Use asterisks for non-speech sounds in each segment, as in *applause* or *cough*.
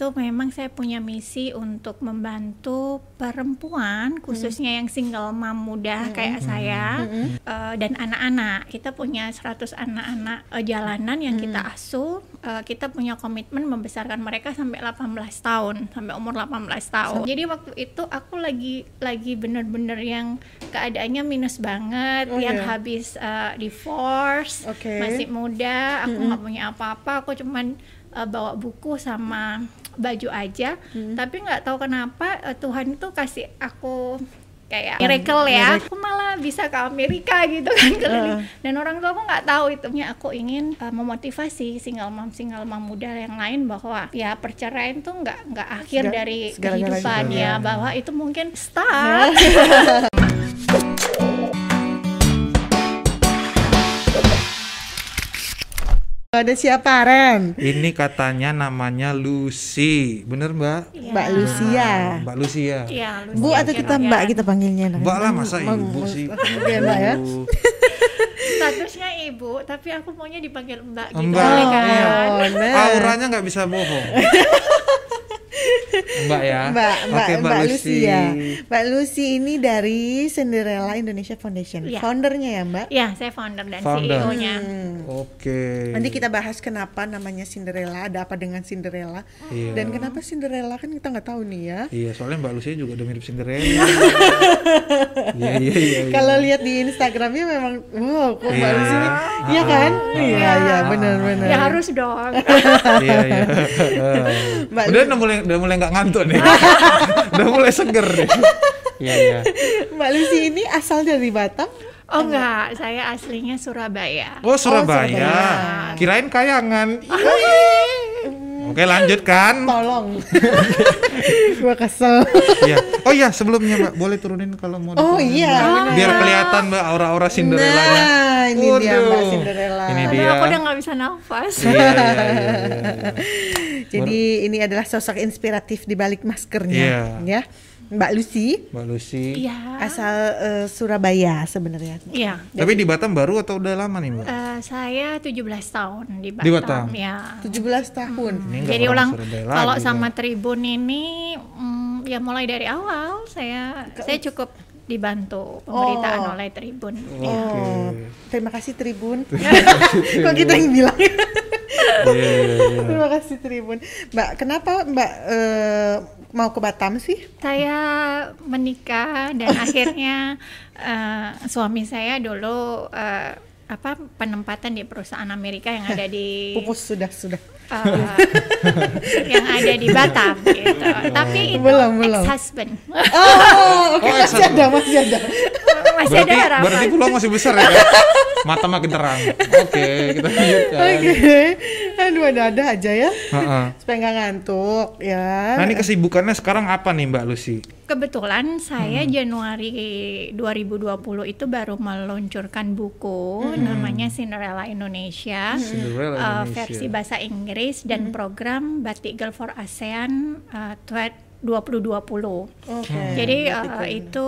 itu memang saya punya misi untuk membantu perempuan khususnya yang single mom muda kayak saya eh, dan anak-anak. Kita punya 100 anak-anak eh, jalanan yang kita asuh. Eh, kita punya komitmen membesarkan mereka sampai 18 tahun, sampai umur 18 tahun. Jadi waktu itu aku lagi lagi bener-bener yang keadaannya minus banget, Oh, yang iya. habis eh, divorce, Oke. masih muda, aku nggak punya apa-apa, aku cuman uh, bawa buku sama baju aja, tapi nggak tahu kenapa uh, Tuhan itu kasih aku kayak miracle ya, aku malah bisa ke Amerika *laughs* gitu kan keliling. Dan orang tua aku nggak tahu itunya aku ingin uh, memotivasi single mom single mom muda yang lain bahwa ya perceraian tuh nggak nggak akhir Segala- dari kehidupan ya, Iya. bahwa itu mungkin start *laughs* Ada siapa Ren? Ini katanya namanya Lucy, bener Mbak? Iya. Mbak Lucia. Mbak Lucia. Iya, Bu Lucia atau kita Kirayan. Mbak kita panggilnya? Mbak lah masa ibu sih? Oke, Mbak ya. *laughs* Statusnya ibu tapi aku maunya dipanggil mbak gitu Mbak, kan iya. Oh, nah. Auranya nggak bisa bohong. *laughs* Mbak ya. Mbak, Mbak, Oke, Mbak, Lucy. Lucy ya. Mbak Lucy ini dari Cinderella Indonesia Foundation. Iya. Foundernya ya, Mbak? ya saya founder dan Founder. CEO-nya Hmm. Oke. Nanti kita bahas kenapa namanya Cinderella, ada apa dengan Cinderella, Iya. dan kenapa Cinderella kan kita nggak tahu nih ya. Iya, soalnya Mbak Lucy juga udah mirip Cinderella. *laughs* Iya, iya, iya. iya. Kalau lihat di Instagramnya memang, wow, kok Mbak Iya. Lucy ini, iya kan? Iya, iya, benar-benar. ya harus dong Iya, iya. Mbak udah udah mulai udah mulai nggak ngantuk nih. *laughs* udah mulai seger deh. Iya, iya. Mbak Lucy ini asal dari Batam. oh enggak saya aslinya Surabaya Oh, Surabaya. Surabaya. Kirain kayangan. Oke, lanjutkan. Tolong. *laughs* Gua kesel. Iya. Oh iya, sebelumnya Mbak, boleh turunin kalau mau. Oh diturunin, iya, Mbak. Biar kelihatan Mbak aura-aura Cinderellanya. Nah, ini dia Mbak Waduh. Cinderella. Ini dia. aku udah nggak bisa nafas Iya, iya, iya, iya. *laughs* Jadi ini adalah sosok inspiratif di balik maskernya, Iya. ya. Mbak Lucy Mbak Lucy. iya asal eh, Surabaya sebenarnya. iya Tapi di Batam baru atau udah lama nih, Mbak? Eh, saya 17 tahun di Batam, Di Batam? ya 17 tahun. Ini nggak jadi ulang kalau lagi, sama. Tribun ini mm, ya mulai dari awal saya saya cukup dibantu pemberitaan Oh. oleh Tribun Oke. ya. Oh, terima kasih Tribun. *laughs* Kok kita yang bilang? Iya, iya, iya. terima kasih Tribun. Mbak, kenapa Mbak eh, mau ke Batam sih? Saya menikah dan akhirnya eh, suami saya dulu eh, apa penempatan di perusahaan Amerika yang ada di *laughs* Pupus sudah sudah. eh, yang ada di Batam gitu. Tapi itu Belum, belum. ex-husband. Oh, oke Oh, masih ada, masih ada. Masih berarti, ada harapan. berarti pulau masih besar ya? Kak? Mata makin terang. Oke, kita lanjutkan. Oke. Aduh, ada-ada aja ya. Heeh. Supaya nggak ngantuk ya. Nah, ini kesibukannya sekarang apa nih, Mbak Lucy? Kebetulan saya Hmm. Januari 2020 itu baru meluncurkan buku namanya Cinderella Indonesia. Hmm. Cinderella uh, Indonesia. Hmm. versi bahasa Inggris dan program Batik Girl for ASEAN uh, twe- 2020. Oke. Jadi uh, itu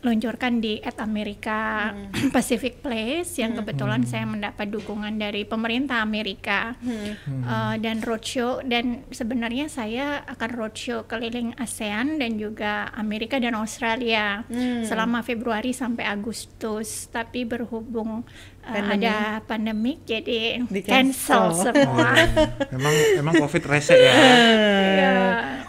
diluncurkan di At America Hmm. *clears throat* Pacific Place yang kebetulan saya mendapat dukungan dari pemerintah Amerika Hmm. Uh, dan roadshow dan sebenarnya saya akan roadshow keliling ASEAN dan juga Amerika dan Australia Hmm. selama Februari sampai Agustus tapi berhubung uh, Pandemi. ada pandemik jadi Di cancel cancel. semua. *laughs* Emang emang Covid rese ya? *laughs* Iya.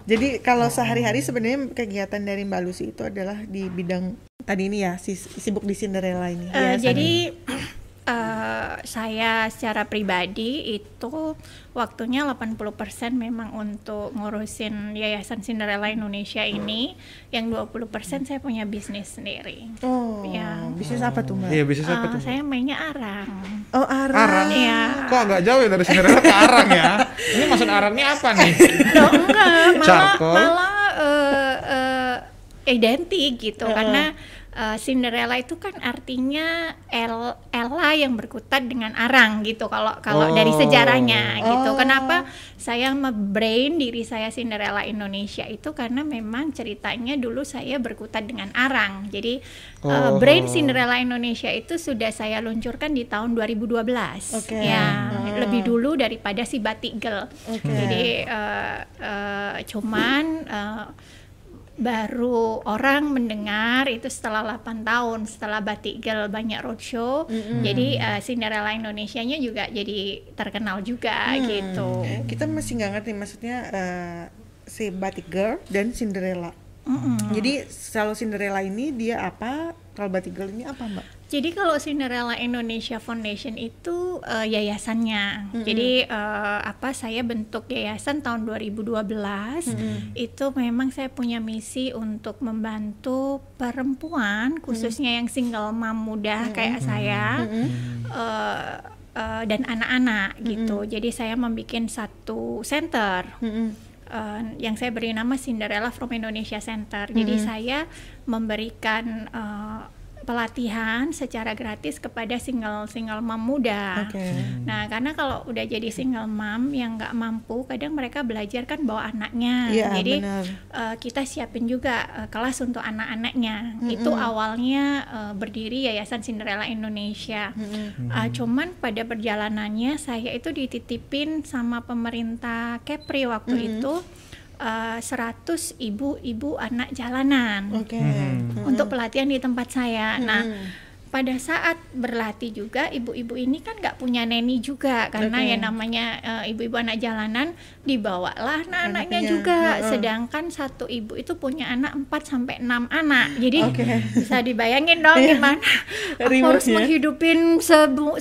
Jadi kalau sehari-hari sebenarnya kegiatan dari Mbak Lucy itu adalah di bidang tadi ini ya, si- sibuk di Cinderella ini. Biasanya. jadi *clears throat* eh, saya secara pribadi itu waktunya 80% memang untuk ngurusin Yayasan Cinderella Indonesia ini, yang 20% saya punya bisnis sendiri. Oh, Ya. bisnis apa tuh Mbak? Iya, bisnis apa Eh, tuh? saya mainnya arang. Oh, arang. Arang. Iya. Kok agak jauh ya dari Cinderella ke Arang ya? Ini maksud Arangnya apa nih? *laughs* Loh, enggak, malah Charcoal? malah eh, eh, identik gitu karena uh, Cinderella itu kan artinya El Ella yang berkutat dengan arang gitu kalau kalau Oh. dari sejarahnya gitu. Oh. Kenapa saya brain diri saya Cinderella Indonesia itu karena memang ceritanya dulu saya berkutat dengan arang. Jadi uh, Oh. brain Cinderella Indonesia itu sudah saya luncurkan di tahun 2012. Oke. Ya, Ah. lebih dulu daripada si Batik Girl. Oke. Jadi uh, uh, cuman uh, baru orang mendengar itu setelah 8 tahun setelah Batik Girl banyak roadshow. Jadi uh, Cinderella Indonesianya juga jadi terkenal juga Hmm. gitu. Kita masih nggak ngerti maksudnya eh, si Batik Girl dan Cinderella. Mm-mm. Jadi kalau Cinderella ini dia apa? Kalau Batik Girl ini apa mbak? Jadi kalau Cinderella Indonesia Foundation itu eh, yayasannya. Jadi eh, apa saya bentuk yayasan tahun 2012. Itu memang saya punya misi untuk membantu perempuan khususnya yang single mom muda kayak saya. eh, eh, dan anak-anak gitu. Jadi saya membuat satu center Mm-mm. eh, yang saya beri nama Cinderella from Indonesia Center. Jadi saya memberikan eh, pelatihan secara gratis kepada single single mom muda. Oke. Nah, karena kalau udah jadi single mom yang nggak mampu, kadang mereka belajar kan bawa anaknya. Iya, Jadi benar. eh, kita siapin juga eh, kelas untuk anak-anaknya. Itu awalnya eh, berdiri Yayasan Cinderella Indonesia. Ah, cuman pada perjalanannya saya itu dititipin sama pemerintah Kepri waktu itu eh, 100 ibu-ibu anak jalanan Oke. untuk pelatihan di tempat saya. Nah, pada saat berlatih juga ibu-ibu ini kan nggak punya neni juga karena Oke. ya namanya eh, ibu-ibu anak jalanan dibawalah anak-anaknya Anaknya, juga. heeh. Sedangkan satu ibu itu punya anak 4 sampai 6 anak. Jadi Oke. bisa dibayangin dong Iya. gimana aku harus Rewardnya. menghidupin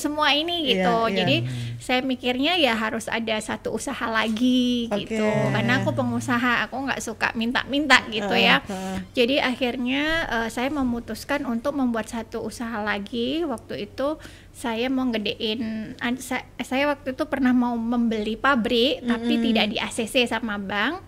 semua ini gitu. Iya, iya. Jadi saya mikirnya ya harus ada satu usaha lagi Oke. gitu. Karena aku pengusaha, aku nggak suka minta-minta gitu Heeh, ya. heeh. Jadi akhirnya eh, saya memutuskan untuk membuat satu usaha lagi. Waktu itu saya mau gedein, an- sa- saya, waktu itu pernah mau membeli pabrik tapi tidak di ACC sama bank.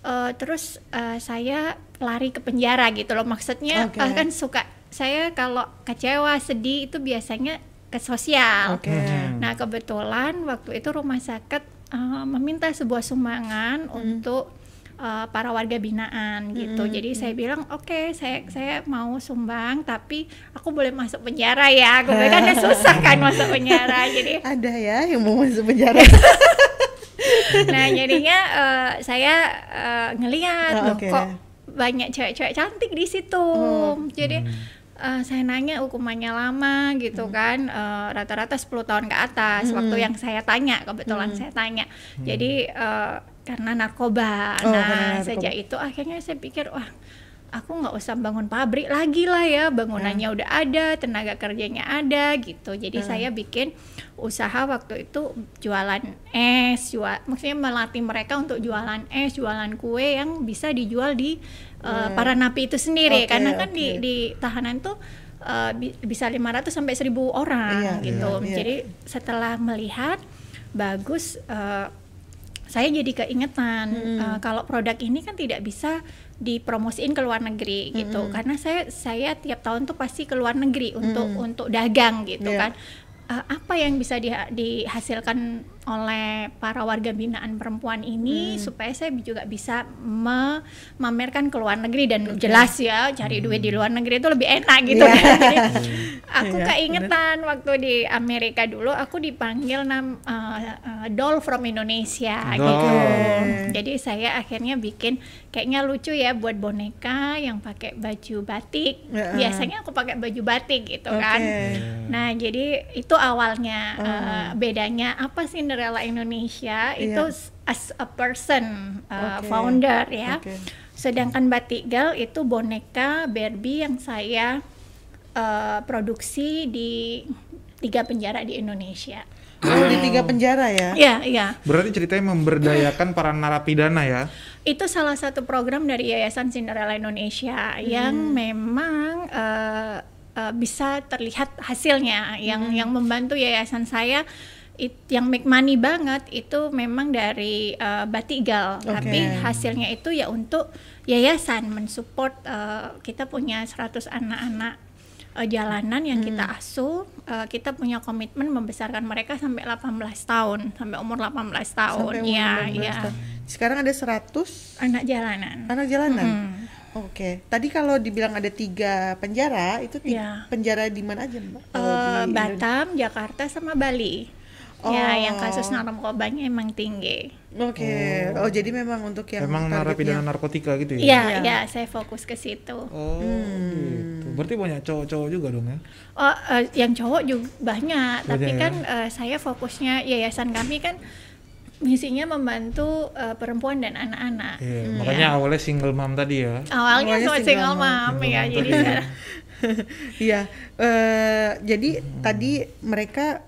Eh, terus eh, saya lari ke penjara gitu loh. Maksudnya Oke. eh, kan suka saya kalau kecewa, sedih itu biasanya ke sosial. Oke. Nah kebetulan waktu itu rumah sakit eh, meminta sebuah sumbangan untuk eh, para warga binaan gitu. Jadi saya bilang oke saya saya mau sumbang tapi aku boleh masuk penjara ya. Aku bilang, kan susah kan masuk penjara. Jadi *laughs* Ada ya yang mau masuk penjara. *laughs* nah jadinya eh, saya eh, ngelihat Oh, oke. kok banyak cewek-cewek cantik di situ. Oh. Jadi eh, saya nanya hukumannya lama Hmm. gitu kan eh, rata-rata 10 tahun ke atas waktu yang saya tanya kebetulan Hmm. saya tanya. Jadi eh, karena narkoba. Oh, nah, karena narkoba. sejak itu akhirnya saya pikir wah aku nggak usah bangun pabrik lagi lah ya bangunannya Hmm. udah ada tenaga kerjanya ada gitu jadi saya bikin usaha waktu itu jualan es jual maksudnya melatih mereka untuk jualan es jualan kue yang bisa dijual di uh, para napi itu sendiri. Oke, karena kan oke. di di tahanan tuh uh, bi- bisa 500 sampai 1000 orang Iya, gitu. iya, iya. jadi setelah melihat bagus uh, saya jadi keingetan uh, kalau produk ini kan tidak bisa dipromosiin ke luar negeri gitu. Karena saya saya tiap tahun tuh pasti ke luar negeri untuk untuk dagang gitu Iya. kan. Uh, apa yang bisa diha- dihasilkan oleh para warga binaan perempuan ini supaya saya juga bisa memamerkan ke luar negeri dan jelas ya cari duit di luar negeri itu lebih enak gitu Iya. kan. Jadi *laughs* aku Iya, keingetan waktu di Amerika dulu aku dipanggil nam uh, uh, doll from Indonesia Doll. gitu. Jadi saya akhirnya bikin kayaknya lucu ya buat boneka yang pakai baju batik. Heeh. Biasanya aku pakai baju batik gitu Oke. kan. Nah, jadi itu awalnya Oh. uh, bedanya apa Cinderella Indonesia itu Iya. s- as a person uh, Oke. founder ya. Oke. Sedangkan Batik Girl itu boneka Barbie yang saya uh, produksi di tiga penjara di Indonesia. Oh, di tiga penjara ya? Iya, iya. Berarti ceritanya memberdayakan para narapidana ya. Itu salah satu program dari Yayasan Cinderella Indonesia yang memang eh, eh, bisa terlihat hasilnya. Yang yang membantu yayasan saya it- yang make money banget itu memang dari uh, Batigal, Oke. tapi hasilnya itu ya untuk yayasan mensupport uh, kita punya 100 anak-anak uh, jalanan yang kita Hmm. asuh, uh, kita punya komitmen membesarkan mereka sampai 18 tahun, sampai umur 18 tahun. Sampai umur ya, 18 ya. tahun. Sekarang ada 100 Anak jalanan. anak jalanan. Mm. Oke. Tadi kalau dibilang ada tiga penjara, itu ti- Iya. penjara di mana aja, Mbak? Indonesia? Batam, Jakarta, sama Bali. Oh. Ya, yang kasus narkobanya emang tinggi. Oke. Oh. jadi memang untuk yang Emang targetnya- narapidana narkotika gitu ya? Iya, Iya. ya, saya fokus ke situ. Oh, gitu. Berarti banyak cowok-cowok juga dong ya? Oh, eh, yang cowok juga banyak, tapi Banyak ya? kan eh, saya fokusnya yayasan kami kan misinya membantu eh, perempuan dan anak-anak. Iya, makanya awalnya single mom tadi ya. Awalnya Awalnya single single mom. mom Single ya, mom jadi *laughs* Iya, eh, jadi tadi mereka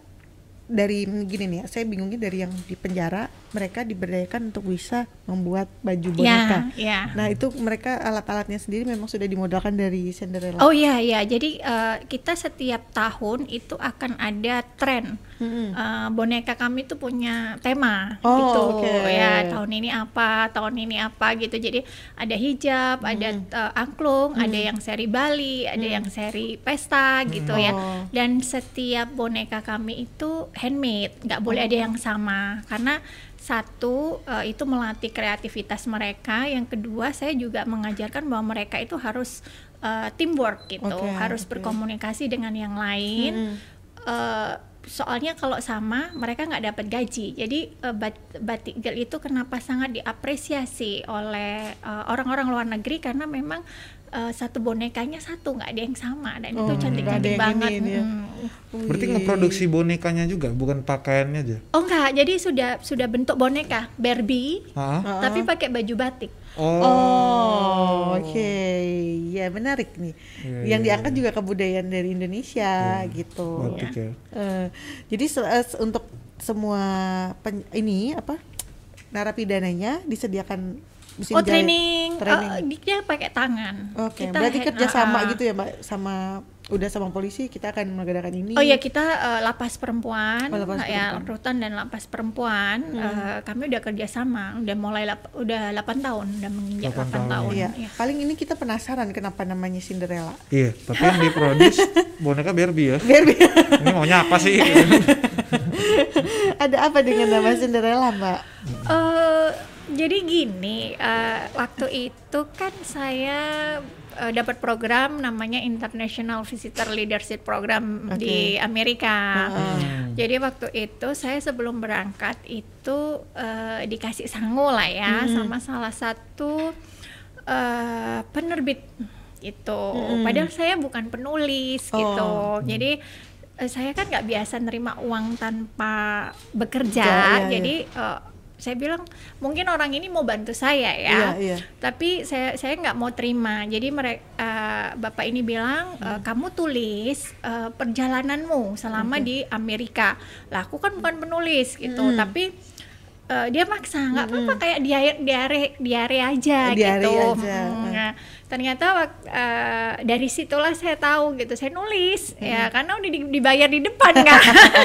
dari gini nih, ya, saya bingungnya dari yang di penjara mereka diberdayakan untuk bisa membuat baju boneka. ya, ya. Nah itu mereka alat-alatnya sendiri memang sudah dimodalkan dari Cinderella. Oh iya iya, jadi eh, kita setiap tahun itu akan ada tren. Mm-mm. Eh, boneka kami tuh punya tema Oh, gitu. oke. ya tahun ini apa tahun ini apa gitu. Jadi ada hijab ada eh, angklung ada yang seri Bali ada yang seri pesta gitu ya. Oh. dan setiap boneka kami itu handmade nggak boleh ada yang sama. Karena satu eh, itu melatih kreativitas mereka. Yang kedua saya juga mengajarkan bahwa mereka itu harus eh, teamwork gitu. Oke, harus oke. berkomunikasi dengan yang lain. Eh, soalnya kalau sama mereka nggak dapat gaji. Jadi eh, bat- batik girl itu kenapa sangat diapresiasi oleh eh, orang-orang luar negeri? Karena memang eh, satu bonekanya satu nggak ada yang sama dan itu Oh, ada cantik-cantik yang banget ini ya. Mm. Berarti ngeproduksi bonekanya juga, bukan pakaiannya aja? oh enggak jadi sudah sudah bentuk boneka Barbie Hah? Ah. tapi pakai baju batik Oh, Oh, oke, ya menarik nih. Iya, yang iya, diangkat juga kebudayaan dari Indonesia gitu. batik ya. Eh, jadi se- se- untuk semua pen- ini apa narapidananya disediakan mesin oh jahit. training, Training. Eh, dia pakai tangan Oke, Kita berarti hand- kerja sama ah, ah. gitu ya, Mbak, sama udah sama polisi kita akan mengadakan ini. Oh ya kita eh, lapas perempuan, Oh, lapas ya perempuan. rutan dan lapas perempuan, eh, kami udah kerjasama, udah mulai lap- udah 8 tahun, udah menginjak 8 8, tahun. tahun. Iya. ya. Paling ini kita penasaran kenapa namanya Cinderella. Iya, tapi yang diproduce *laughs* boneka Barbie ya. Biar Ini maunya apa sih? *laughs* ada apa dengan nama Cinderella, Mbak? Eh, jadi gini, eh, waktu itu kan saya eh, dapat program namanya International Visitor Leadership Program Oke. di Amerika. Hmm. Jadi waktu itu saya sebelum berangkat itu eh, dikasih sangu lah ya sama salah satu eh, penerbit itu. Padahal saya bukan penulis Oh. gitu. Jadi eh, saya kan nggak biasa nerima uang tanpa bekerja. Ya, ya, ya. jadi eh, saya bilang mungkin orang ini mau bantu saya Iya, ya iya. tapi saya saya nggak mau terima jadi mereka bapak ini bilang Hmm. "Eh, kamu tulis eh, perjalananmu selama di Amerika lah aku kan bukan penulis gitu Hmm. tapi eh, dia maksa nggak apa-apa kayak diare diare diare aja Diare gitu aja. Hmm, nah, ternyata eh, dari situlah saya tahu gitu saya nulis Hmm. ya karena udah di- dibayar di depan kan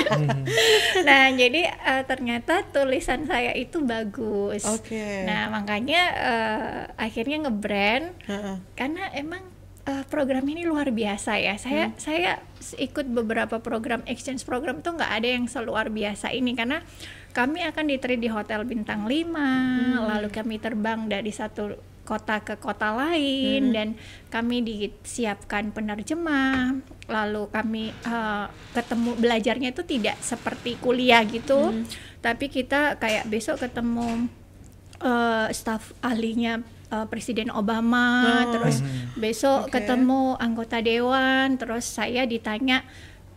*laughs* *laughs* nah jadi eh, ternyata tulisan saya itu bagus Oke. nah makanya eh, akhirnya ngebrand Heeh. karena emang eh, program ini luar biasa ya saya Hmm. saya ikut beberapa program exchange program tuh nggak ada yang seluar biasa ini karena kami akan ditreat di hotel bintang 5 Hmm. lalu kami terbang dari satu kota ke kota Hmm. lain dan kami disiapkan penerjemah lalu kami eh, ketemu belajarnya itu tidak seperti kuliah gitu Hmm. tapi kita kayak besok ketemu eh, staf ahlinya eh, Presiden Obama, Oh. terus besok Oke. ketemu anggota dewan, terus saya ditanya,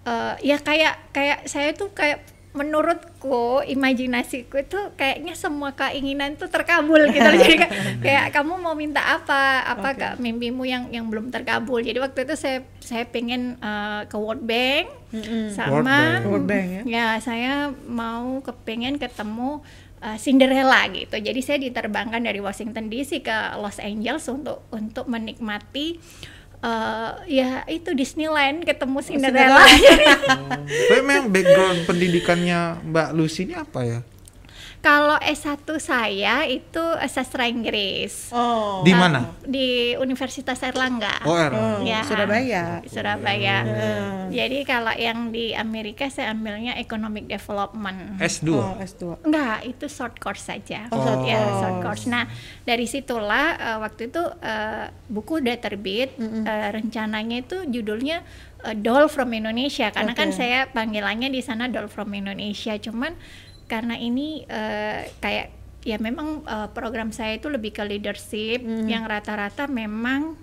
eh, ya kayak kayak saya tuh kayak menurutku imajinasiku itu kayaknya semua keinginan tuh terkabul gitu loh. *laughs* jadi kayak, kayak kamu mau minta apa apa Oke. Kak, mimpimu yang yang belum terkabul jadi waktu itu saya saya pengen eh, ke World Bank Mm-mm. sama Bank. World Bank ya. ya saya mau kepengen ketemu uh, Cinderella gitu jadi saya diterbangkan dari Washington DC ke Los Angeles untuk untuk menikmati eh, ya itu Disneyland ketemu Oh, Cinderella. *laughs* Tapi memang background pendidikannya Mbak Lucy ini apa ya? Kalau S1 saya itu sastra Inggris. Oh. Di mana? Di Universitas Erlangga. Oh, era. Ya, Surabaya. di Surabaya. Jadi kalau yang di Amerika saya ambilnya Economic Development. S2. Oh, S2. Enggak, itu short course saja. Oh, short ya, course. short course. Nah, dari situlah eh, waktu itu eh, buku udah terbit. Eh, rencananya itu judulnya Doll from Indonesia karena kan Oke. saya panggilannya di sana Doll from Indonesia. Cuman karena ini eh, kayak ya memang eh, program saya itu lebih ke leadership yang rata-rata memang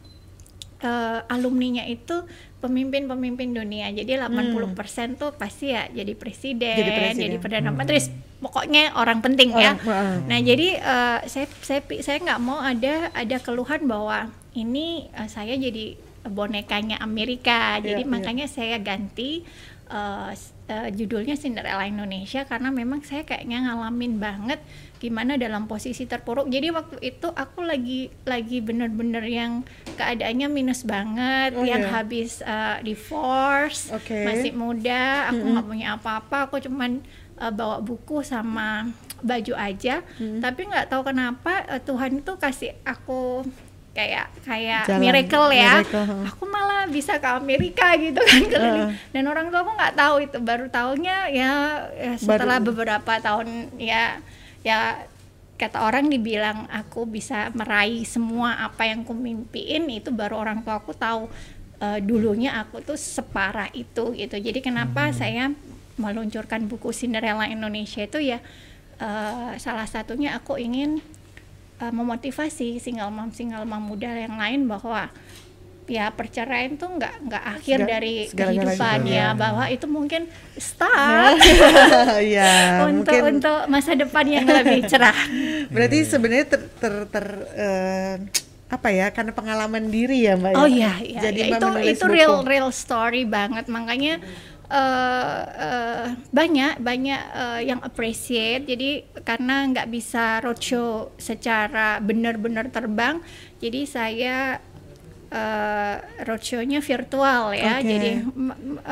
eh, alumninya itu pemimpin-pemimpin dunia. Jadi 80% tuh pasti ya jadi presiden, Jadi presiden. jadi perdana menteri, pokoknya orang penting ya. Orang- heeh. Nah, jadi eh, saya saya saya nggak mau ada ada keluhan bahwa ini eh, saya jadi bonekanya Amerika. Jadi Iya, iya. makanya saya ganti eh, eh, judulnya Cinderella Indonesia karena memang saya kayaknya ngalamin banget gimana dalam posisi terpuruk. Jadi waktu itu aku lagi lagi bener-bener yang keadaannya minus banget, Oh, yang iya. habis eh, divorce, Oke. masih muda, aku nggak punya apa-apa, aku cuman uh, bawa buku sama baju aja, tapi nggak tahu kenapa uh, Tuhan itu kasih aku kayak kayak Jalan, miracle ya, miracle, aku malah bisa ke Amerika gitu kan Uh. dan orang tua aku nggak tahu itu, baru tahunya ya, ya setelah beberapa tahun ya ya kata orang dibilang aku bisa meraih semua apa yang ku mimpiin itu baru orang tua aku tahu eh, dulunya aku tuh separah itu gitu. Jadi kenapa saya meluncurkan buku Cinderella Indonesia itu ya eh, salah satunya aku ingin eh, memotivasi single mom single mom muda yang lain bahwa ya perceraian tuh nggak nggak akhir Sega- dari kehidupan ya bahwa itu mungkin start *laughs* Iya, untuk mungkin untuk masa depan yang lebih cerah. berarti sebenarnya ter, ter, ter- eh, apa ya? Karena pengalaman diri ya, Mbak. ya? Oh iya, iya, Jadi. Mbak itu itu buku. real real story banget. Makanya eh, eh, banyak banyak eh, yang appreciate. Jadi karena nggak bisa roadshow secara benar-benar terbang, jadi saya eh, roadshow-nya virtual ya. Oke. Jadi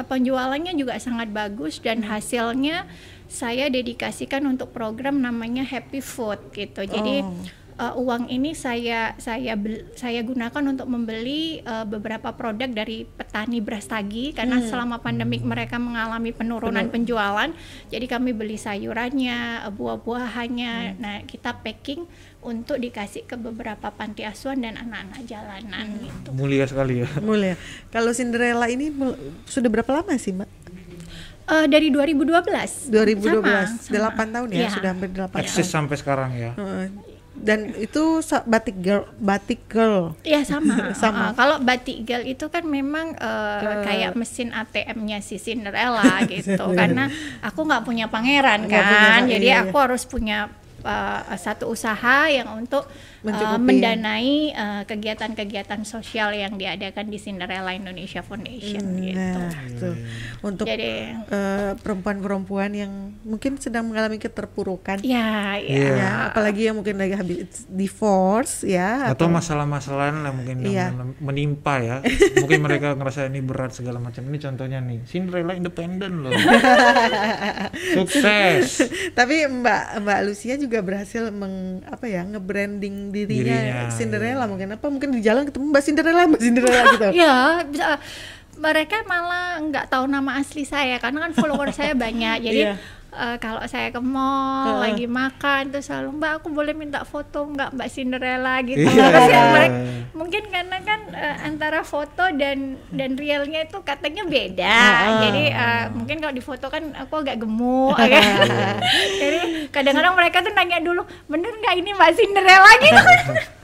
penjualannya juga sangat bagus dan hasilnya saya dedikasikan untuk program namanya Happy Food gitu. Jadi Oh. Uh, uang ini saya saya bel- saya gunakan untuk membeli uh, beberapa produk dari petani beras tagi karena selama pandemik mereka mengalami penurunan penjualan. Jadi kami beli sayurannya, buah-buahannya. Nah, kita packing untuk dikasih ke beberapa panti asuhan dan anak-anak jalanan gitu. Mulia sekali ya. Mulia. Kalau Cinderella ini sudah berapa lama sih, Mbak? Uh, dari 2012. 2012. Sama, sama. 8 tahun ya, Iya. sudah hampir 8 Eksis tahun. sampai sekarang ya. Heeh. Dan itu batik girl, batik girl. Iya sama. *laughs* Sama. Uh, kalau batik girl itu kan memang uh, kayak mesin ATM-nya si Cinderella *laughs* gitu. Karena aku nggak punya pangeran Nggak kan, punya, jadi iya, aku harus punya uh, satu usaha yang untuk uh, mendanai uh, kegiatan-kegiatan sosial yang diadakan di Cinderella Indonesia Foundation gitu. Nah, tuh. Untuk Jadi eh, perempuan-perempuan yang mungkin sedang mengalami keterpurukan. ya, ya. Iya. Ya, apalagi yang mungkin lagi habis divorce ya Atau masalah-masalah lah mungkin Iya. yang menimpa ya. Mungkin mereka *laughs* ngerasa ini berat segala macam. Ini contohnya nih, Cinderella independen loh. *laughs* Sukses. Tapi Mbak Mbak Lucia juga berhasil meng apa ya nge-branding dirinya, Dirinya, Cinderella mungkin apa mungkin di jalan ketemu Mbak Cinderella Mbak Cinderella gitu. *laughs* Ya, bisa, mereka malah nggak tahu nama asli saya karena kan follower saya banyak. Jadi Iya. Eh, kalau saya ke mall Heeh. lagi makan terus selalu Mbak aku boleh minta foto nggak Mbak Cinderella gitu. Iya. Terus ya mereka- mungkin karena kan eh, antara foto dan dan realnya itu katanya beda. Heeh. Jadi eh, mungkin kalau di foto kan aku agak gemuk. *laughs* agak- Jadi kadang-kadang mereka tuh nanya dulu bener nggak ini Mbak Cinderella gitu. *laughs*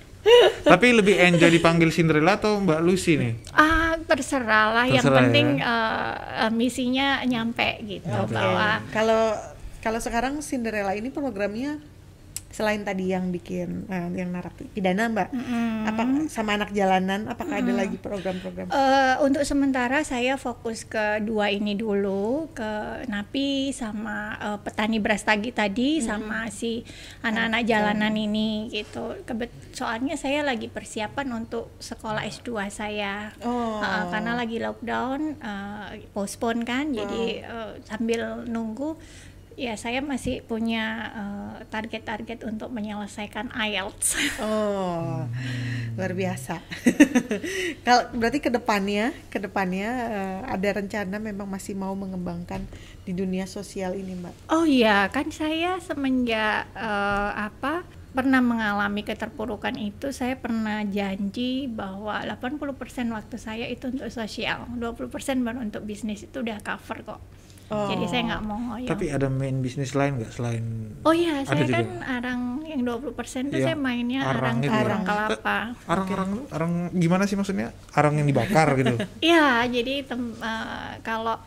Tapi lebih enjoy dipanggil Cinderella atau Mbak Lucy nih? Ah, terserah lah. Yang Terserah penting ya. eh, eh, misinya nyampe gitu Oke. bahwa Kalau kalau sekarang Cinderella ini programnya selain tadi yang bikin eh, yang narapidana mbak Mm-mm. apa sama anak jalanan apakah ada lagi program-program Eh, untuk sementara saya fokus ke dua ini dulu ke napi sama eh, petani beras tagi tadi sama si anak-anak jalanan ini gitu. Kebet soalnya saya lagi persiapan untuk sekolah S2 saya. oh Eh, karena lagi lockdown, eh, postpone kan, jadi eh, sambil nunggu ya saya masih punya eh, target-target untuk menyelesaikan IELTS. *laughs* Oh, luar biasa. *laughs* Kalau berarti ke depannya, ke depannya eh, ada rencana memang masih mau mengembangkan di dunia sosial ini, Mbak. Oh iya, kan saya semenjak eh, apa pernah mengalami keterpurukan itu, saya pernah janji bahwa 80% waktu saya itu untuk sosial, 20% baru untuk bisnis itu udah cover kok. Oh. Jadi saya nggak mau ngoyo. Tapi ada main bisnis lain nggak selain Oh iya, saya juga. kan arang yang 20% itu Iya, saya mainnya arang arang itu ya. kelapa. arang-arang arang gimana sih maksudnya? Arang yang dibakar gitu. *laughs* Iya, jadi tem- eh, kalau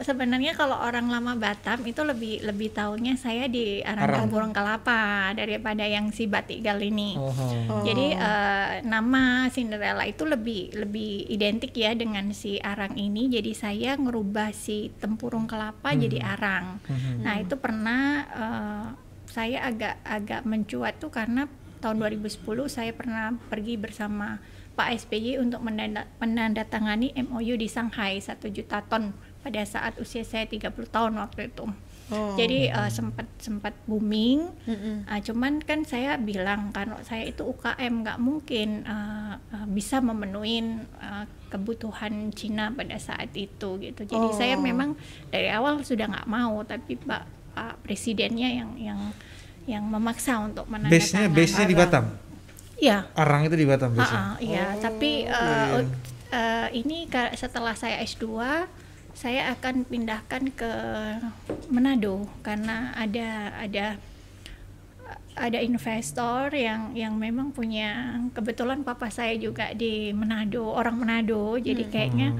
sebenarnya kalau orang lama Batam itu lebih lebih taunya saya di arang burung kelapa daripada yang si Batigal ini. Oh. Oh. Jadi eh, nama Cinderella itu lebih lebih identik ya dengan si arang ini. Jadi saya ngerubah si tempurung kelapa jadi arang. Mhm. Nah itu pernah eh, saya agak agak mencuat tuh karena tahun 2010 saya pernah pergi bersama Pak SBY untuk menanda- menandatangani MOU di Shanghai 1 juta ton pada saat usia saya 30 tahun waktu itu. Oh. Jadi eh, sempat sempat booming. Mm-mm. Ah, cuman kan saya bilang kalau saya itu UKM nggak mungkin eh, eh, bisa memenuhi eh, kebutuhan Cina pada saat itu gitu. Jadi Oh. saya memang dari awal sudah nggak mau, tapi Pak Pak Presidennya yang yang yang memaksa untuk Base-nya menandatangani. base-nya di Batam. Iya. Arang itu di Batam base-nya. ah, iya, Oh, tapi ut- eh, ini setelah saya S2 saya akan pindahkan ke Manado karena ada ada ada investor yang yang memang punya kebetulan papa saya juga di Manado orang Manado jadi kayaknya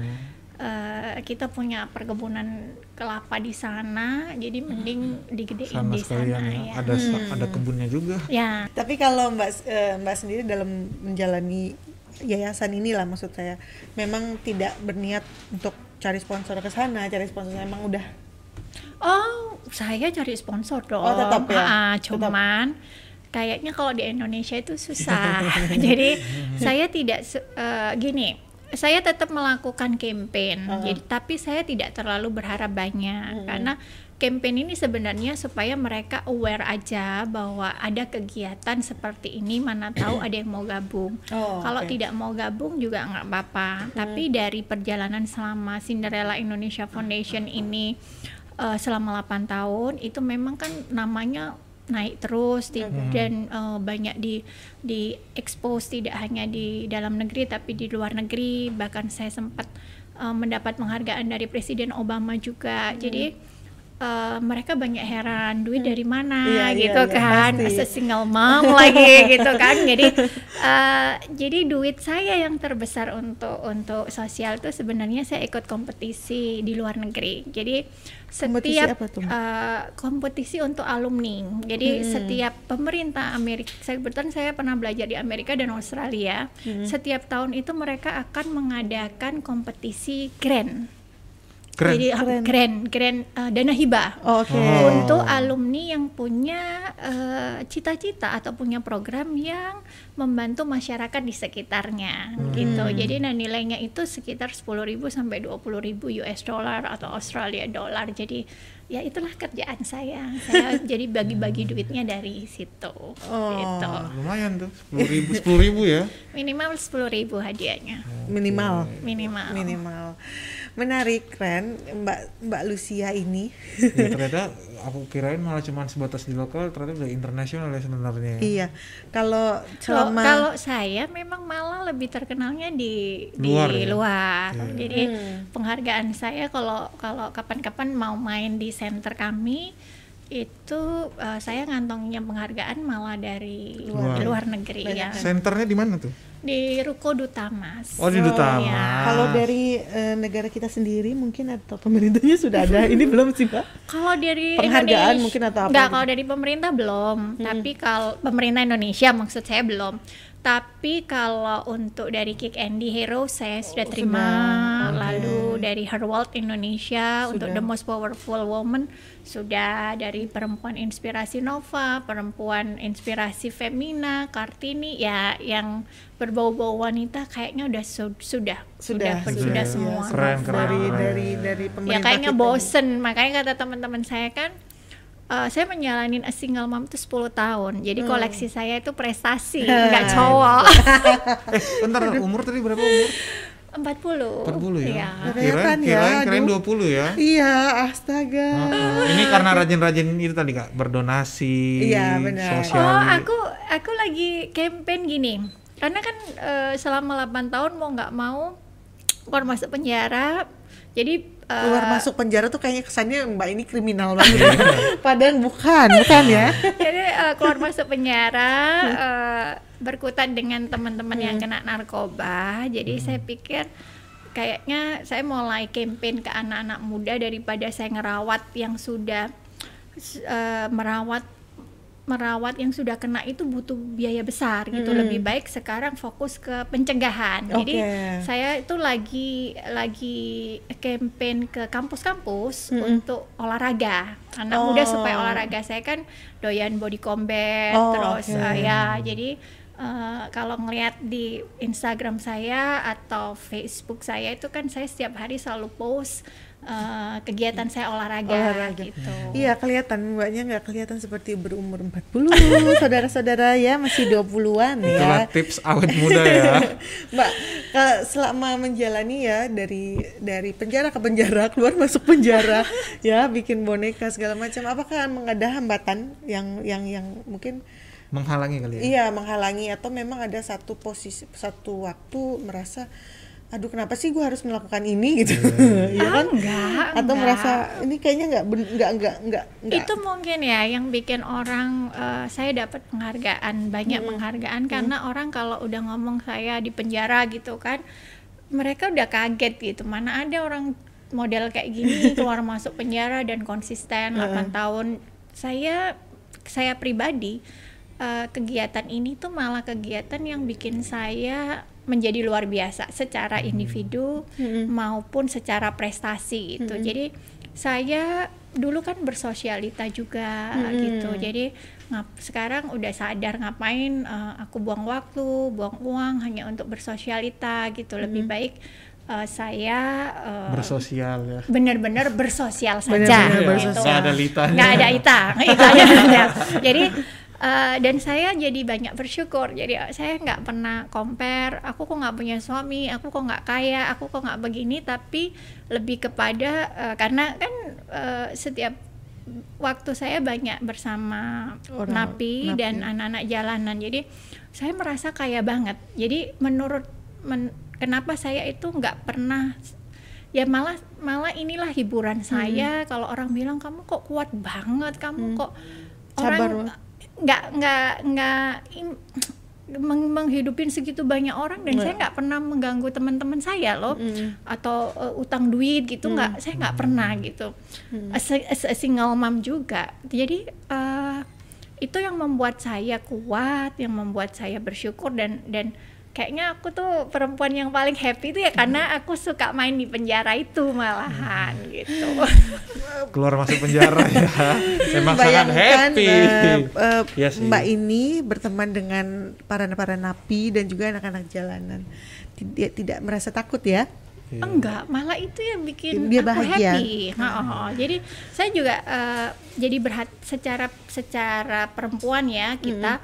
eh, kita punya perkebunan kelapa di sana jadi mending digedein Sama di sana ya. ya. Ada ada kebunnya juga. Ya, Tapi kalau Mbak eh, Mbak sendiri dalam menjalani yayasan inilah maksud saya, memang tidak berniat untuk cari sponsor ke sana, cari sponsor memang udah Oh, saya cari sponsor dong. Oh, tetap ya? Ah, Tetap. cuman kayaknya kalau di Indonesia itu susah. *laughs* Jadi saya tidak eh, gini. Saya tetap melakukan campaign. Uh-huh. Jadi tapi saya tidak terlalu berharap banyak karena campaign ini sebenarnya supaya mereka aware aja bahwa ada kegiatan seperti ini mana tahu ada yang mau gabung. Oh, Kalau oke. tidak mau gabung juga nggak apa-apa. Tapi dari perjalanan selama Cinderella Indonesia Foundation ini eh, selama 8 tahun itu memang kan namanya naik terus di- dan eh, banyak di di expose tidak hanya di dalam negeri tapi di luar negeri bahkan saya sempat eh, mendapat penghargaan dari Presiden Obama juga jadi eh, mereka banyak heran duit dari mana Iya, iya, gitu iya, kan pasti. as a single mom *laughs* lagi gitu kan jadi eh, jadi duit saya yang terbesar untuk untuk sosial itu sebenarnya saya ikut kompetisi di luar negeri jadi Kompetisi setiap tuh, Mbak? eh, kompetisi untuk alumni jadi Hmm. setiap pemerintah Amerika saya kebetulan saya pernah belajar di Amerika dan Australia Hmm. setiap tahun itu mereka akan mengadakan kompetisi grand Keren. jadi Keren. grand grand eh, dana hibah Oh, Oke. Oh. untuk alumni yang punya eh, cita-cita atau punya program yang membantu masyarakat di sekitarnya gitu. Jadi nah nilainya itu sekitar 10.000 sampai 20.000 US dollar atau Australia dollar. Jadi ya itulah kerjaan saya. Saya *laughs* jadi bagi-bagi duitnya dari situ. Oh. Gitu. Lumayan tuh, sepuluh ribu, sepuluh ribu ya. Minimal 10.000 hadiahnya. Minimal. Minimal. Minimal. Menarik, Ren. Mbak Mbak Lucia ini. *laughs* ya, ternyata aku kirain malah cuma sebatas di lokal, ternyata udah internasional ya sebenarnya. iya. Kalau Kalau selama kalau saya memang malah lebih terkenalnya di Luar di ya? luar. Iya. Jadi Hmm. penghargaan saya kalau kalau kapan-kapan mau main di center kami itu eh, saya ngantongnya penghargaan malah dari Luar. luar, negeri ya Senternya di mana tuh? di Ruko Duta Mas. Oh di Duta iya. Mas. Kalau dari eh, negara kita sendiri mungkin atau pemerintahnya sudah ada. *laughs* Ini belum sih, Pak. Kalau dari Penghargaan Indonesia- mungkin atau apa Enggak, gitu? kalau dari pemerintah belum. Tapi kalau pemerintah Indonesia maksud saya belum. Tapi kalau untuk dari Kick Andy Hero saya sudah terima. Lalu dari Her World Indonesia untuk Sudah. The Most Powerful Woman sudah dari perempuan inspirasi Nova, perempuan inspirasi Femina, Kartini ya yang berbau-bau wanita kayaknya udah su- sudah Sudah, sudah sudah, sudah iya, semua. Keren, keren. dari keren. dari dari pemerintah ya kayaknya bosen makanya kata teman-teman saya kan eh, saya menjalanin a single mom itu 10 tahun Hmm. jadi koleksi saya itu prestasi *laughs* nggak cowok *laughs* Eh, bentar, umur tadi berapa umur? 40 40 ya? Iya. Kirain, ya, kirain, kirain aduh. 20 ya? Iya, astaga. Heeh. Ini karena rajin-rajin itu tadi kak berdonasi, Iya, benar. sosial. oh aku aku lagi campaign gini karena kan eh, selama 8 tahun mau nggak mau keluar masuk penjara jadi eh, Keluar masuk penjara tuh kayaknya kesannya Mbak ini kriminal banget. *laughs* Padahal bukan, bukan ya. *laughs* Jadi eh, keluar masuk penjara eh, berkutat dengan teman-teman yang kena narkoba. Jadi saya pikir kayaknya saya mulai campaign ke anak-anak muda daripada saya ngerawat yang sudah eh, merawat merawat yang sudah kena itu butuh biaya besar gitu. Lebih baik sekarang fokus ke pencegahan. Jadi Oke. saya itu lagi lagi campaign ke kampus-kampus untuk olahraga anak muda supaya Oh. olahraga saya kan doyan body combat Oh, terus oke. eh, ya jadi eh, kalau ngelihat di Instagram saya atau Facebook saya itu kan saya setiap hari selalu post eh, kegiatan saya olahraga, Olahraga. gitu Iya, kelihatan Mbaknya nggak kelihatan seperti berumur 40, saudara-saudara ya masih 20-an Itulah ya. tips awet muda ya. *laughs* Mbak, kalau selama menjalani ya dari dari penjara ke penjara, keluar masuk penjara, *laughs* ya bikin boneka segala macam, apakah ada hambatan yang yang yang mungkin Menghalangi kali ya. iya menghalangi atau memang ada satu posisi satu waktu merasa aduh kenapa sih gue harus melakukan ini? *laughs* gitu. Iya kan? Ah, enggak, atau enggak. merasa ini kayaknya nggak nggak nggak nggak itu mungkin ya yang bikin orang eh, saya dapat penghargaan banyak penghargaan. Karena orang kalau udah ngomong saya di penjara gitu kan mereka udah kaget gitu. Mana ada orang model kayak gini *laughs* keluar masuk penjara dan konsisten 8 tahun. Saya saya pribadi eh, kegiatan ini tuh malah kegiatan yang bikin saya menjadi luar biasa secara individu maupun secara prestasi gitu. Jadi saya dulu kan bersosialita juga gitu. Jadi ngap- sekarang udah sadar ngapain eh, aku buang waktu, buang uang hanya untuk bersosialita gitu. Lebih baik eh, saya eh, Bersosial ya. benar-benar bersosial saja Benar-benar gitu. bersosial. Nggak ada litanya. Nggak ada ita ada. *laughs* jadi eh, dan saya jadi banyak bersyukur. Jadi eh, saya nggak pernah compare aku kok nggak punya suami aku kok nggak kaya aku kok nggak begini tapi lebih kepada eh, karena kan eh, setiap waktu saya banyak bersama Orang napi, napi. dan anak-anak jalanan. Jadi saya merasa kaya banget. Jadi menurut men- kenapa saya itu nggak pernah ya malah malah inilah hiburan saya. Kalau orang bilang kamu kok kuat banget kamu kok Sabar orang. Nggak nggak nggak meng- menghidupin segitu banyak orang dan saya nggak pernah mengganggu teman-teman saya loh. Atau uh, utang duit gitu nggak saya nggak pernah gitu. As, a, as a single mom juga. Jadi uh, itu yang membuat saya kuat yang membuat saya bersyukur dan dan kayaknya aku tuh perempuan yang paling happy itu ya karena aku suka main di penjara itu malahan gitu *laughs* Keluar masuk penjara ya. Memang sangat Bayangkan happy. eh, eh, Iya sih. Mbak ini berteman dengan para para napi dan juga anak-anak jalanan. Tidak tidak merasa takut ya? Iya. Enggak, malah itu yang bikin Dia aku bahagia. happy. Ha-ha. Jadi saya juga eh, jadi berhat secara secara perempuan ya kita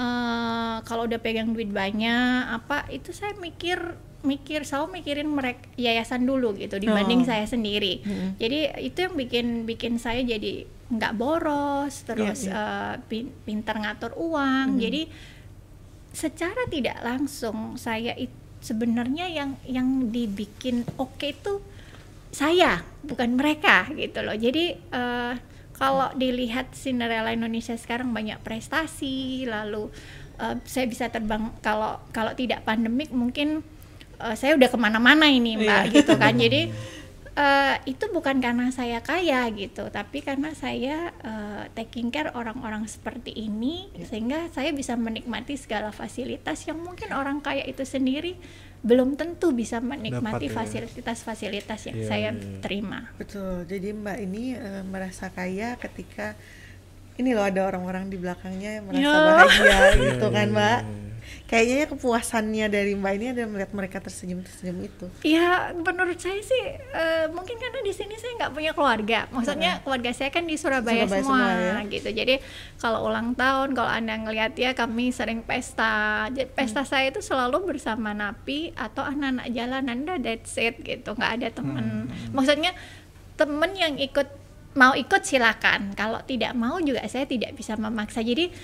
eh, kalau udah pegang duit banyak apa itu saya mikir mikir selalu mikirin mereka yayasan dulu gitu dibanding Oh. saya sendiri. Jadi itu yang bikin bikin saya jadi nggak boros terus Iya, eh, pin- pintar ngatur uang. Jadi secara tidak langsung saya itu sebenarnya yang yang dibikin oke itu saya bukan mereka gitu loh jadi eh, kalau dilihat Cinderella Indonesia sekarang banyak prestasi, lalu eh, saya bisa terbang kalau kalau tidak pandemik mungkin eh, saya udah ke mana-mana ini mbak Iya. gitu kan. *laughs* Jadi eh, itu bukan karena saya kaya gitu, tapi karena saya eh, taking care orang-orang seperti ini Iya. sehingga saya bisa menikmati segala fasilitas yang mungkin orang kaya itu sendiri belum tentu bisa menikmati ya. fasilitas-fasilitas yang Iya, saya iya, iya. terima. Betul. Jadi Mbak ini eh, merasa kaya ketika ini loh ada orang-orang di belakangnya yang merasa Ya. bahagia *laughs* gitu Iya, kan iya, Mbak. iya, iya. Kayaknya kepuasannya dari Mbak ini ada melihat mereka tersenyum-tersenyum itu. Ya, menurut saya sih eh, mungkin karena di sini saya nggak punya keluarga. Maksudnya keluarga saya kan di Surabaya, Surabaya semua, semua, ya. gitu. Jadi kalau ulang tahun, kalau anda ngelihat ya kami sering pesta. Jadi pesta saya itu selalu bersama napi atau anak-anak jalanan. Udah that's it gitu. Nggak ada temen. Maksudnya temen yang ikut mau ikut silakan. Kalau tidak mau juga saya tidak bisa memaksa. Jadi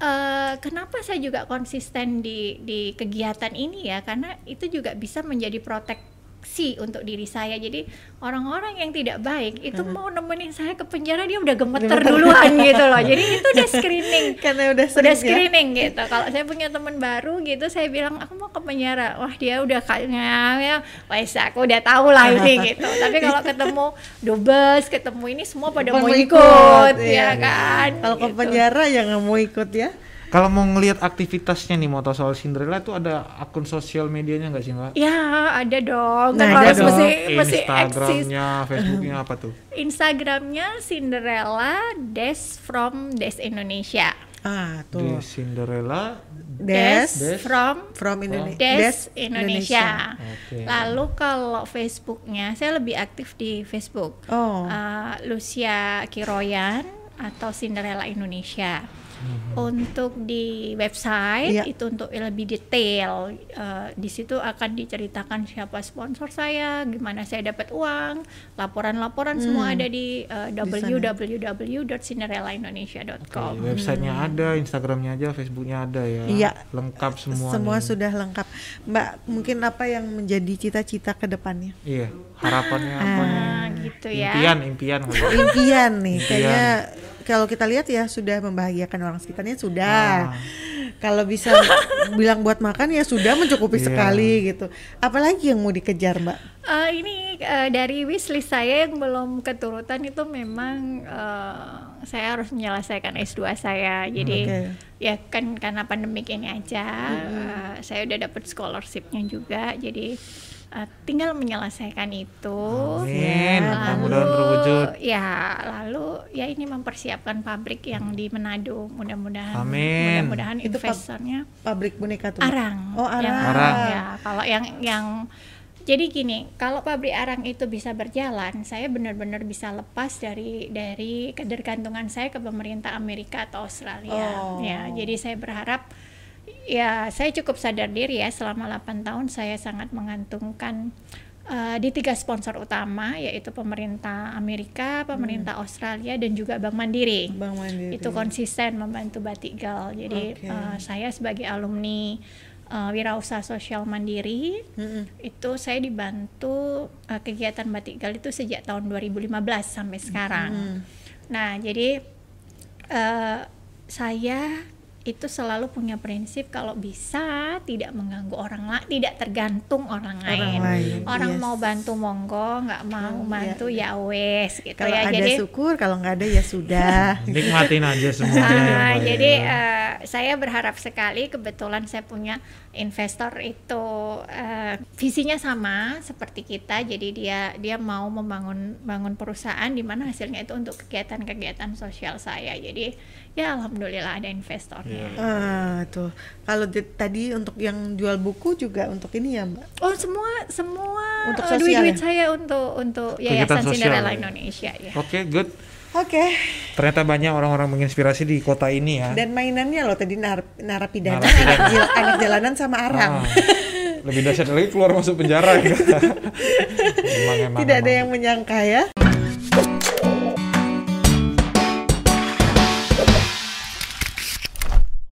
eh, kenapa saya juga konsisten di di kegiatan ini ya? Karena itu juga bisa menjadi proteksi untuk diri saya. Jadi orang-orang yang tidak baik itu mau nemenin saya ke penjara dia udah gemeter duluan gitu loh. Jadi *laughs* itu udah screening Karena udah udah sering ya. screening gitu. Kalau saya punya teman baru gitu, saya bilang aku mau ke penjara. Wah dia udah kayaknya ya, wes aku udah tahu lah ini *laughs* gitu. Tapi kalau ketemu dubes, ketemu ini semua pada Mau mau ikut, ikut, iya. ya kan. Kalau ke gitu. penjara ya nggak mau ikut ya. Kalau mau ngelihat aktivitasnya nih moto soal Cinderella itu ada akun sosial medianya nggak sih mbak? Ya ada dong. Nah, ada harus dong. mesti mesti eksis. Instagramnya, Facebooknya apa tuh? Instagramnya Cinderella Des from Des Indonesia. Ah tuh. Cinderella. Des, Des. from from Indonesia. Des Indonesia. Oke. Lalu kalau Facebooknya saya lebih aktif di Facebook. Oh. Uh, Lucia Kiroyan atau Cinderella Indonesia. Untuk di website Iya. itu untuk lebih detail, uh, di situ akan diceritakan siapa sponsor saya, gimana saya dapat uang, laporan-laporan semua ada di uh, www.cinderellaindonesia.com. Oke, websitenya ada, Instagramnya aja, Facebooknya ada ya. Iya. Lengkap semua. Semua nih. sudah lengkap. Mbak, mungkin apa yang menjadi cita-cita ke depannya? Iya. Harapannya apa nih? Nah, gitu ya. Impian, impian. Impian nih, kayaknya kalau kita lihat ya sudah membahagiakan orang sekitarnya sudah. Ah. Kalau bisa *laughs* bilang buat makan ya sudah mencukupi Iya. sekali gitu. Apalagi yang mau dikejar, Mbak? Eh, ini eh, dari wishlist saya yang belum keturutan itu memang eh, saya harus menyelesaikan S2 saya. Jadi Oke. ya kan karena pandemik ini aja eh, saya udah dapat scholarshipnya juga. Jadi eh, tinggal menyelesaikan itu. Amin. Lalu Mudah-mudahan terwujud. ya lalu ya ini mempersiapkan pabrik yang di Manado. Mudah-mudahan Amin. mudah-mudahan Itu pab- investornya Pabrik boneka tuh. Arang. Oh, Yang arang. Arang. Ya, kalau yang yang jadi gini, kalau pabrik arang itu bisa berjalan, saya benar-benar bisa lepas dari dari ketergantungan saya ke pemerintah Amerika atau Australia. Oh. Ya, jadi saya berharap ya saya cukup sadar diri ya selama 8 tahun saya sangat mengantungkan eh, di tiga sponsor utama yaitu pemerintah Amerika, pemerintah Australia dan juga Bank Mandiri Bang Mandiri. itu konsisten membantu Batik Gal. Jadi Oke. eh, saya sebagai alumni eh, Wirausaha Sosial Mandiri Mm-mm. itu saya dibantu eh, kegiatan Batik Gal itu sejak tahun 2015 sampai sekarang. Mm. Nah, jadi eh, saya itu selalu punya prinsip kalau bisa tidak mengganggu orang lain, tidak tergantung orang lain. lain, Orang yes. mau bantu monggo, nggak mau Oh, iya, bantu ya wes gitu Kalau ya. ada Jadi syukur, kalau nggak ada ya sudah. *laughs* Nikmatin aja semuanya. ya, Ah, ya. jadi saya berharap sekali kebetulan saya punya investor itu eh, visinya sama seperti kita. Jadi dia dia mau membangun bangun perusahaan di mana hasilnya itu untuk kegiatan-kegiatan sosial saya. Jadi ya alhamdulillah ada investornya. Ah, tuh. Kalau di- tadi untuk yang jual buku juga untuk ini ya, Mbak. Oh semua semua duit-duit ya? saya untuk untuk Kegiatan Yayasan sosial Cinderella ya? Indonesia ya. Oke, good. Oke. Ternyata banyak orang-orang menginspirasi di kota ini ya. Dan mainannya loh tadi nar narapidana, Narapidana. anak, jil- anak jalanan sama arang. Ah, lebih dahsyat lagi keluar masuk penjara. *laughs* Emang, emang, Tidak ada emang. yang menyangka ya.